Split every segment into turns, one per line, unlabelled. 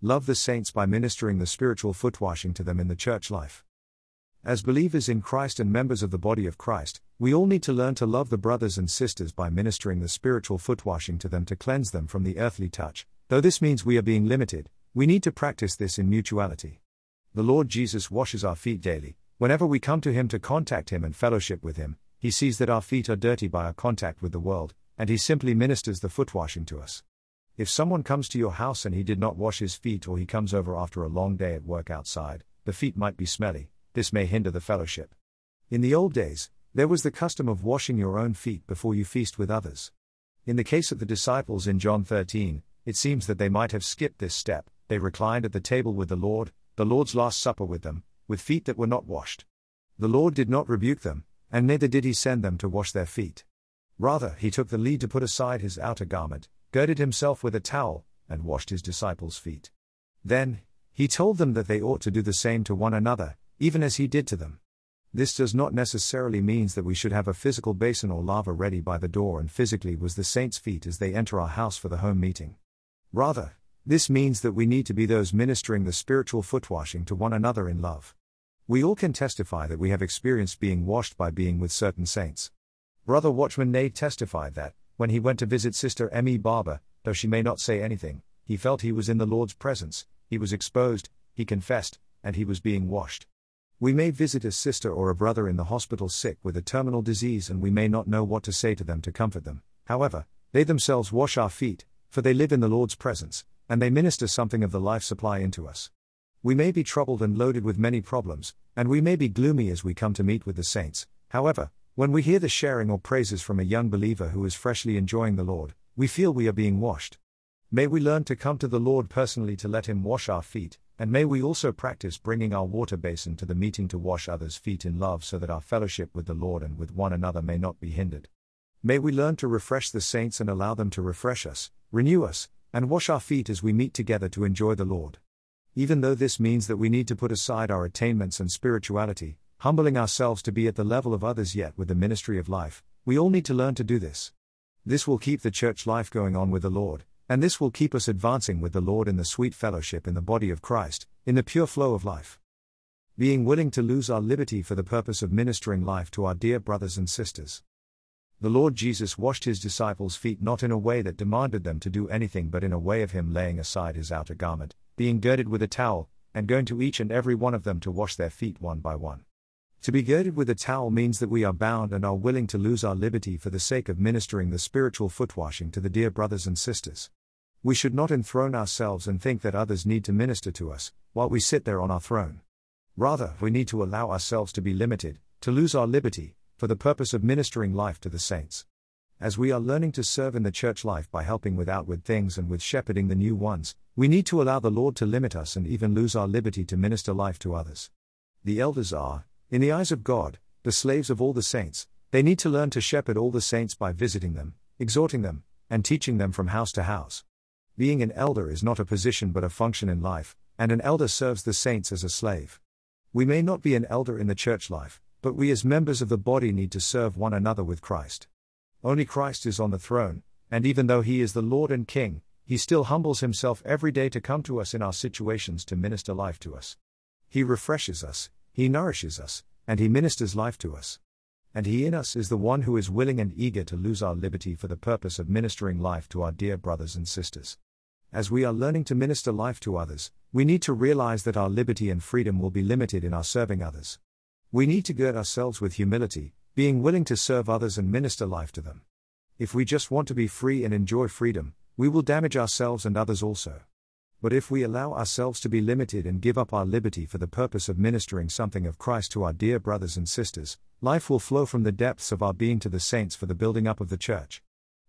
Love the saints by ministering the spiritual foot washing to them in the church life. As believers in Christ and members of the body of Christ, we all need to learn to love the brothers and sisters by ministering the spiritual foot washing to them to cleanse them from the earthly touch. Though this means we are being limited, we need to practice this in mutuality. The Lord Jesus washes our feet daily. Whenever we come to Him to contact Him and fellowship with Him, He sees that our feet are dirty by our contact with the world, and He simply ministers the foot washing to us. If someone comes to your house and he did not wash his feet or he comes over after a long day at work outside, the feet might be smelly, this may hinder the fellowship. In the old days, there was the custom of washing your own feet before you feast with others. In the case of the disciples in John 13, it seems that they might have skipped this step, they reclined at the table with the Lord, the Lord's Last Supper with them, with feet that were not washed. The Lord did not rebuke them, and neither did he send them to wash their feet. Rather, he took the lead to put aside his outer garment, girded himself with a towel, and washed his disciples' feet. Then, he told them that they ought to do the same to one another, even as he did to them. This does not necessarily means that we should have a physical basin or laver ready by the door and physically was the saints' feet as they enter our house for the home meeting. Rather, this means that we need to be those ministering the spiritual foot washing to one another in love. We all can testify that we have experienced being washed by being with certain saints. Brother Watchman Nee testified that, when he went to visit Sister M.E. Barber, though she may not say anything, he felt he was in the Lord's presence, he was exposed, he confessed, and he was being washed. We may visit a sister or a brother in the hospital sick with a terminal disease and we may not know what to say to them to comfort them. However, they themselves wash our feet, for they live in the Lord's presence, and they minister something of the life supply into us. We may be troubled and loaded with many problems, and we may be gloomy as we come to meet with the saints. However, when we hear the sharing or praises from a young believer who is freshly enjoying the Lord, we feel we are being washed. May we learn to come to the Lord personally to let Him wash our feet, and may we also practice bringing our water basin to the meeting to wash others' feet in love so that our fellowship with the Lord and with one another may not be hindered. May we learn to refresh the saints and allow them to refresh us, renew us, and wash our feet as we meet together to enjoy the Lord. Even though this means that we need to put aside our attainments and spirituality, humbling ourselves to be at the level of others yet with the ministry of life, we all need to learn to do this. This will keep the church life going on with the Lord, and this will keep us advancing with the Lord in the sweet fellowship in the body of Christ, in the pure flow of life. Being willing to lose our liberty for the purpose of ministering life to our dear brothers and sisters. The Lord Jesus washed his disciples' feet not in a way that demanded them to do anything but in a way of him laying aside his outer garment, being girded with a towel, and going to each and every one of them to wash their feet one by one. To be girded with a towel means that we are bound and are willing to lose our liberty for the sake of ministering the spiritual foot washing to the dear brothers and sisters. We should not enthrone ourselves and think that others need to minister to us, while we sit there on our throne. Rather, we need to allow ourselves to be limited, to lose our liberty, for the purpose of ministering life to the saints. As we are learning to serve in the church life by helping with outward things and with shepherding the new ones, we need to allow the Lord to limit us and even lose our liberty to minister life to others. The elders are, in the eyes of God, the slaves of all the saints, they need to learn to shepherd all the saints by visiting them, exhorting them, and teaching them from house to house. Being an elder is not a position but a function in life, and an elder serves the saints as a slave. We may not be an elder in the church life, but we as members of the body need to serve one another with Christ. Only Christ is on the throne, and even though he is the Lord and King, he still humbles himself every day to come to us in our situations to minister life to us. He refreshes us, he nourishes us, and He ministers life to us. And He in us is the one who is willing and eager to lose our liberty for the purpose of ministering life to our dear brothers and sisters. As we are learning to minister life to others, we need to realize that our liberty and freedom will be limited in our serving others. We need to gird ourselves with humility, being willing to serve others and minister life to them. If we just want to be free and enjoy freedom, we will damage ourselves and others also. But if we allow ourselves to be limited and give up our liberty for the purpose of ministering something of Christ to our dear brothers and sisters, life will flow from the depths of our being to the saints for the building up of the church.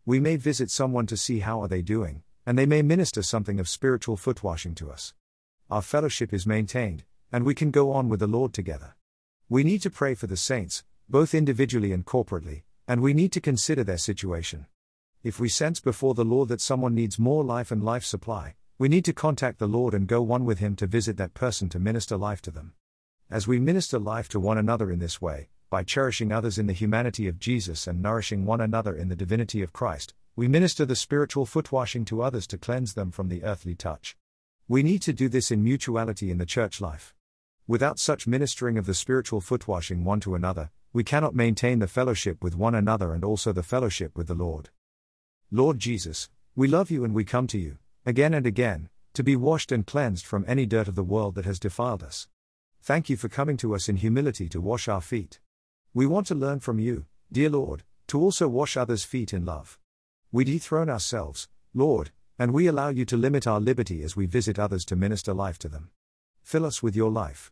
We may visit someone to see how are they doing, and they may minister something of spiritual foot washing to us. Our fellowship is maintained, and we can go on with the Lord together. We need to pray for the saints, both individually and corporately, and we need to consider their situation. If we sense before the Lord that someone needs more life and life supply, we need to contact the Lord and go one with Him to visit that person to minister life to them. As we minister life to one another in this way, by cherishing others in the humanity of Jesus and nourishing one another in the divinity of Christ, we minister the spiritual foot washing to others to cleanse them from the earthly touch. We need to do this in mutuality in the church life. Without such ministering of the spiritual footwashing one to another, we cannot maintain the fellowship with one another and also the fellowship with the Lord. Lord Jesus, we love you and we come to you, again and again, to be washed and cleansed from any dirt of the world that has defiled us. Thank you for coming to us in humility to wash our feet. We want to learn from you, dear Lord, to also wash others' feet in love. We dethrone ourselves, Lord, and we allow you to limit our liberty as we visit others to minister life to them. Fill us with your life.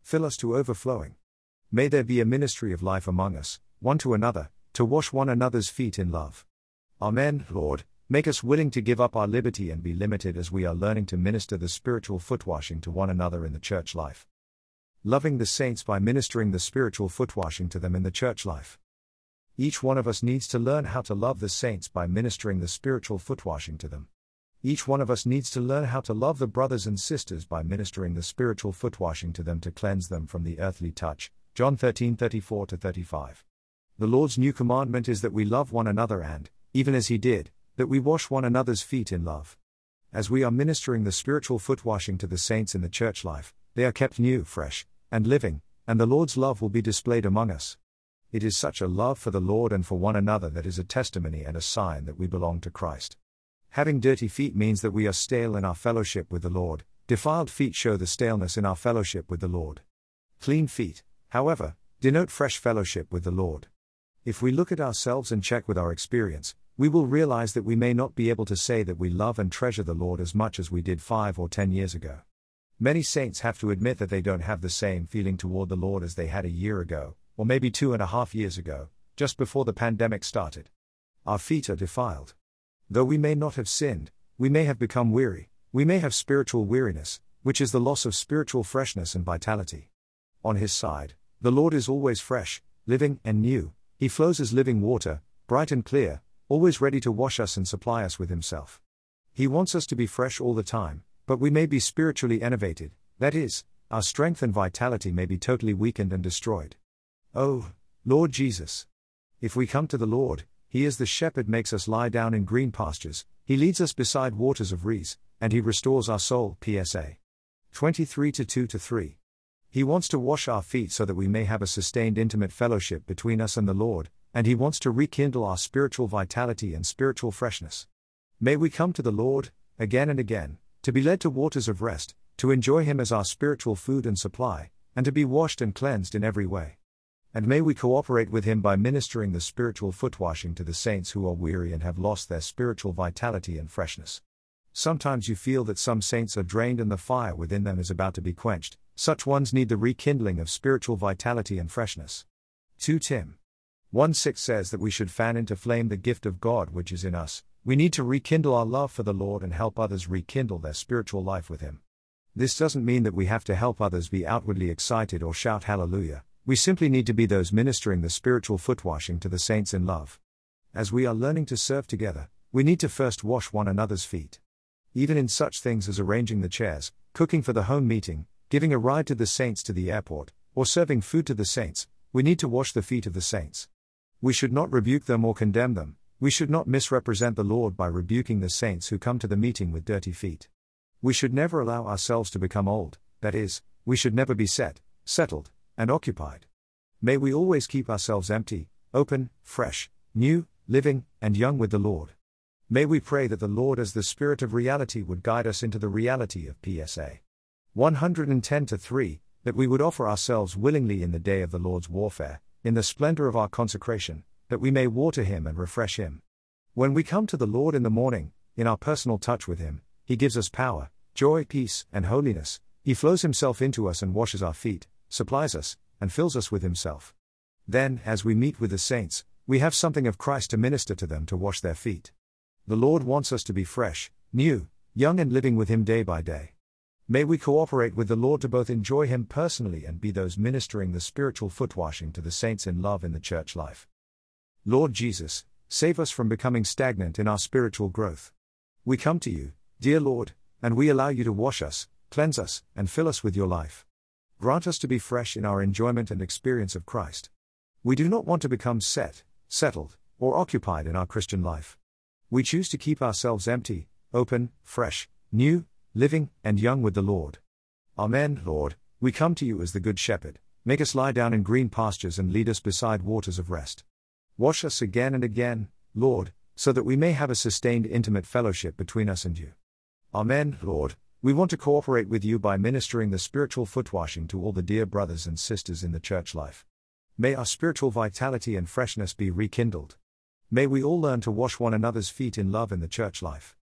Fill us to overflowing. May there be a ministry of life among us, one to another, to wash one another's feet in love. Amen, Lord. Make us willing to give up our liberty and be limited as we are learning to minister the spiritual footwashing to one another in the church life. Loving the saints by ministering the spiritual footwashing to them in the church life. Each one of us needs to learn how to love the saints by ministering the spiritual footwashing to them. Each one of us needs to learn how to love the brothers and sisters by ministering the spiritual footwashing to them to cleanse them from the earthly touch. John 13 34 35. The Lord's new commandment is that we love one another and, even as He did, that we wash one another's feet in love. As we are ministering the spiritual foot washing to the saints in the church life, they are kept new, fresh, and living, and the Lord's love will be displayed among us. It is such a love for the Lord and for one another that is a testimony and a sign that we belong to Christ. Having dirty feet means that we are stale in our fellowship with the Lord, defiled feet show the staleness in our fellowship with the Lord. Clean feet, however, denote fresh fellowship with the Lord. If we look at ourselves and check with our experience, we will realize that we may not be able to say that we love and treasure the Lord as much as we did five or ten years ago. Many saints have to admit that they don't have the same feeling toward the Lord as they had a year ago, or maybe two and a half years ago, just before the pandemic started. Our feet are defiled. Though we may not have sinned, we may have become weary, we may have spiritual weariness, which is the loss of spiritual freshness and vitality. On his side, the Lord is always fresh, living, and new, he flows as living water, bright and clear, always ready to wash us and supply us with himself. He wants us to be fresh all the time, but we may be spiritually enervated, that is, our strength and vitality may be totally weakened and destroyed. Oh, Lord Jesus! If we come to the Lord, he is the shepherd, makes us lie down in green pastures, He leads us beside waters of reeds, and He restores our soul. PSA 23 2 3. He wants to wash our feet so that we may have a sustained intimate fellowship between us and the Lord, and He wants to rekindle our spiritual vitality and spiritual freshness. May we come to the Lord, again and again, to be led to waters of rest, to enjoy Him as our spiritual food and supply, and to be washed and cleansed in every way. And may we cooperate with him by ministering the spiritual footwashing to the saints who are weary and have lost their spiritual vitality and freshness. Sometimes you feel that some saints are drained and the fire within them is about to be quenched, such ones need the rekindling of spiritual vitality and freshness. 2 Tim 1 6 says that we should fan into flame the gift of God which is in us, we need to rekindle our love for the Lord and help others rekindle their spiritual life with Him. This doesn't mean that we have to help others be outwardly excited or shout hallelujah, we simply need to be those ministering the spiritual footwashing to the saints in love. As we are learning to serve together, we need to first wash one another's feet. Even in such things as arranging the chairs, cooking for the home meeting, giving a ride to the saints to the airport, or serving food to the saints, we need to wash the feet of the saints. We should not rebuke them or condemn them, we should not misrepresent the Lord by rebuking the saints who come to the meeting with dirty feet. We should never allow ourselves to become old, that is, we should never be set, settled, and occupied. May we always keep ourselves empty, open, fresh, new, living, and young with the Lord. May we pray that the Lord, as the Spirit of reality, would guide us into the reality of PSA 110 3, that we would offer ourselves willingly in the day of the Lord's warfare, in the splendor of our consecration, that we may water Him and refresh Him. When we come to the Lord in the morning, in our personal touch with Him, He gives us power, joy, peace, and holiness. He flows Himself into us and washes our feet, supplies us, and fills us with Himself. Then, as we meet with the saints, we have something of Christ to minister to them to wash their feet. The Lord wants us to be fresh, new, young, and living with Him day by day. May we cooperate with the Lord to both enjoy Him personally and be those ministering the spiritual footwashing to the saints in love in the church life. Lord Jesus, save us from becoming stagnant in our spiritual growth. We come to you, dear Lord, and we allow you to wash us, cleanse us, and fill us with your life. Grant us to be fresh in our enjoyment and experience of Christ. We do not want to become set, settled, or occupied in our Christian life. We choose to keep ourselves empty, open, fresh, new, living, and young with the Lord. Amen, Lord, we come to you as the Good Shepherd, make us lie down in green pastures and lead us beside waters of rest. Wash us again and again, Lord, so that we may have a sustained intimate fellowship between us and you. Amen, Lord, we want to cooperate with you by ministering the spiritual foot washing to all the dear brothers and sisters in the church life. May our spiritual vitality and freshness be rekindled. May we all learn to wash one another's feet in love in the church life.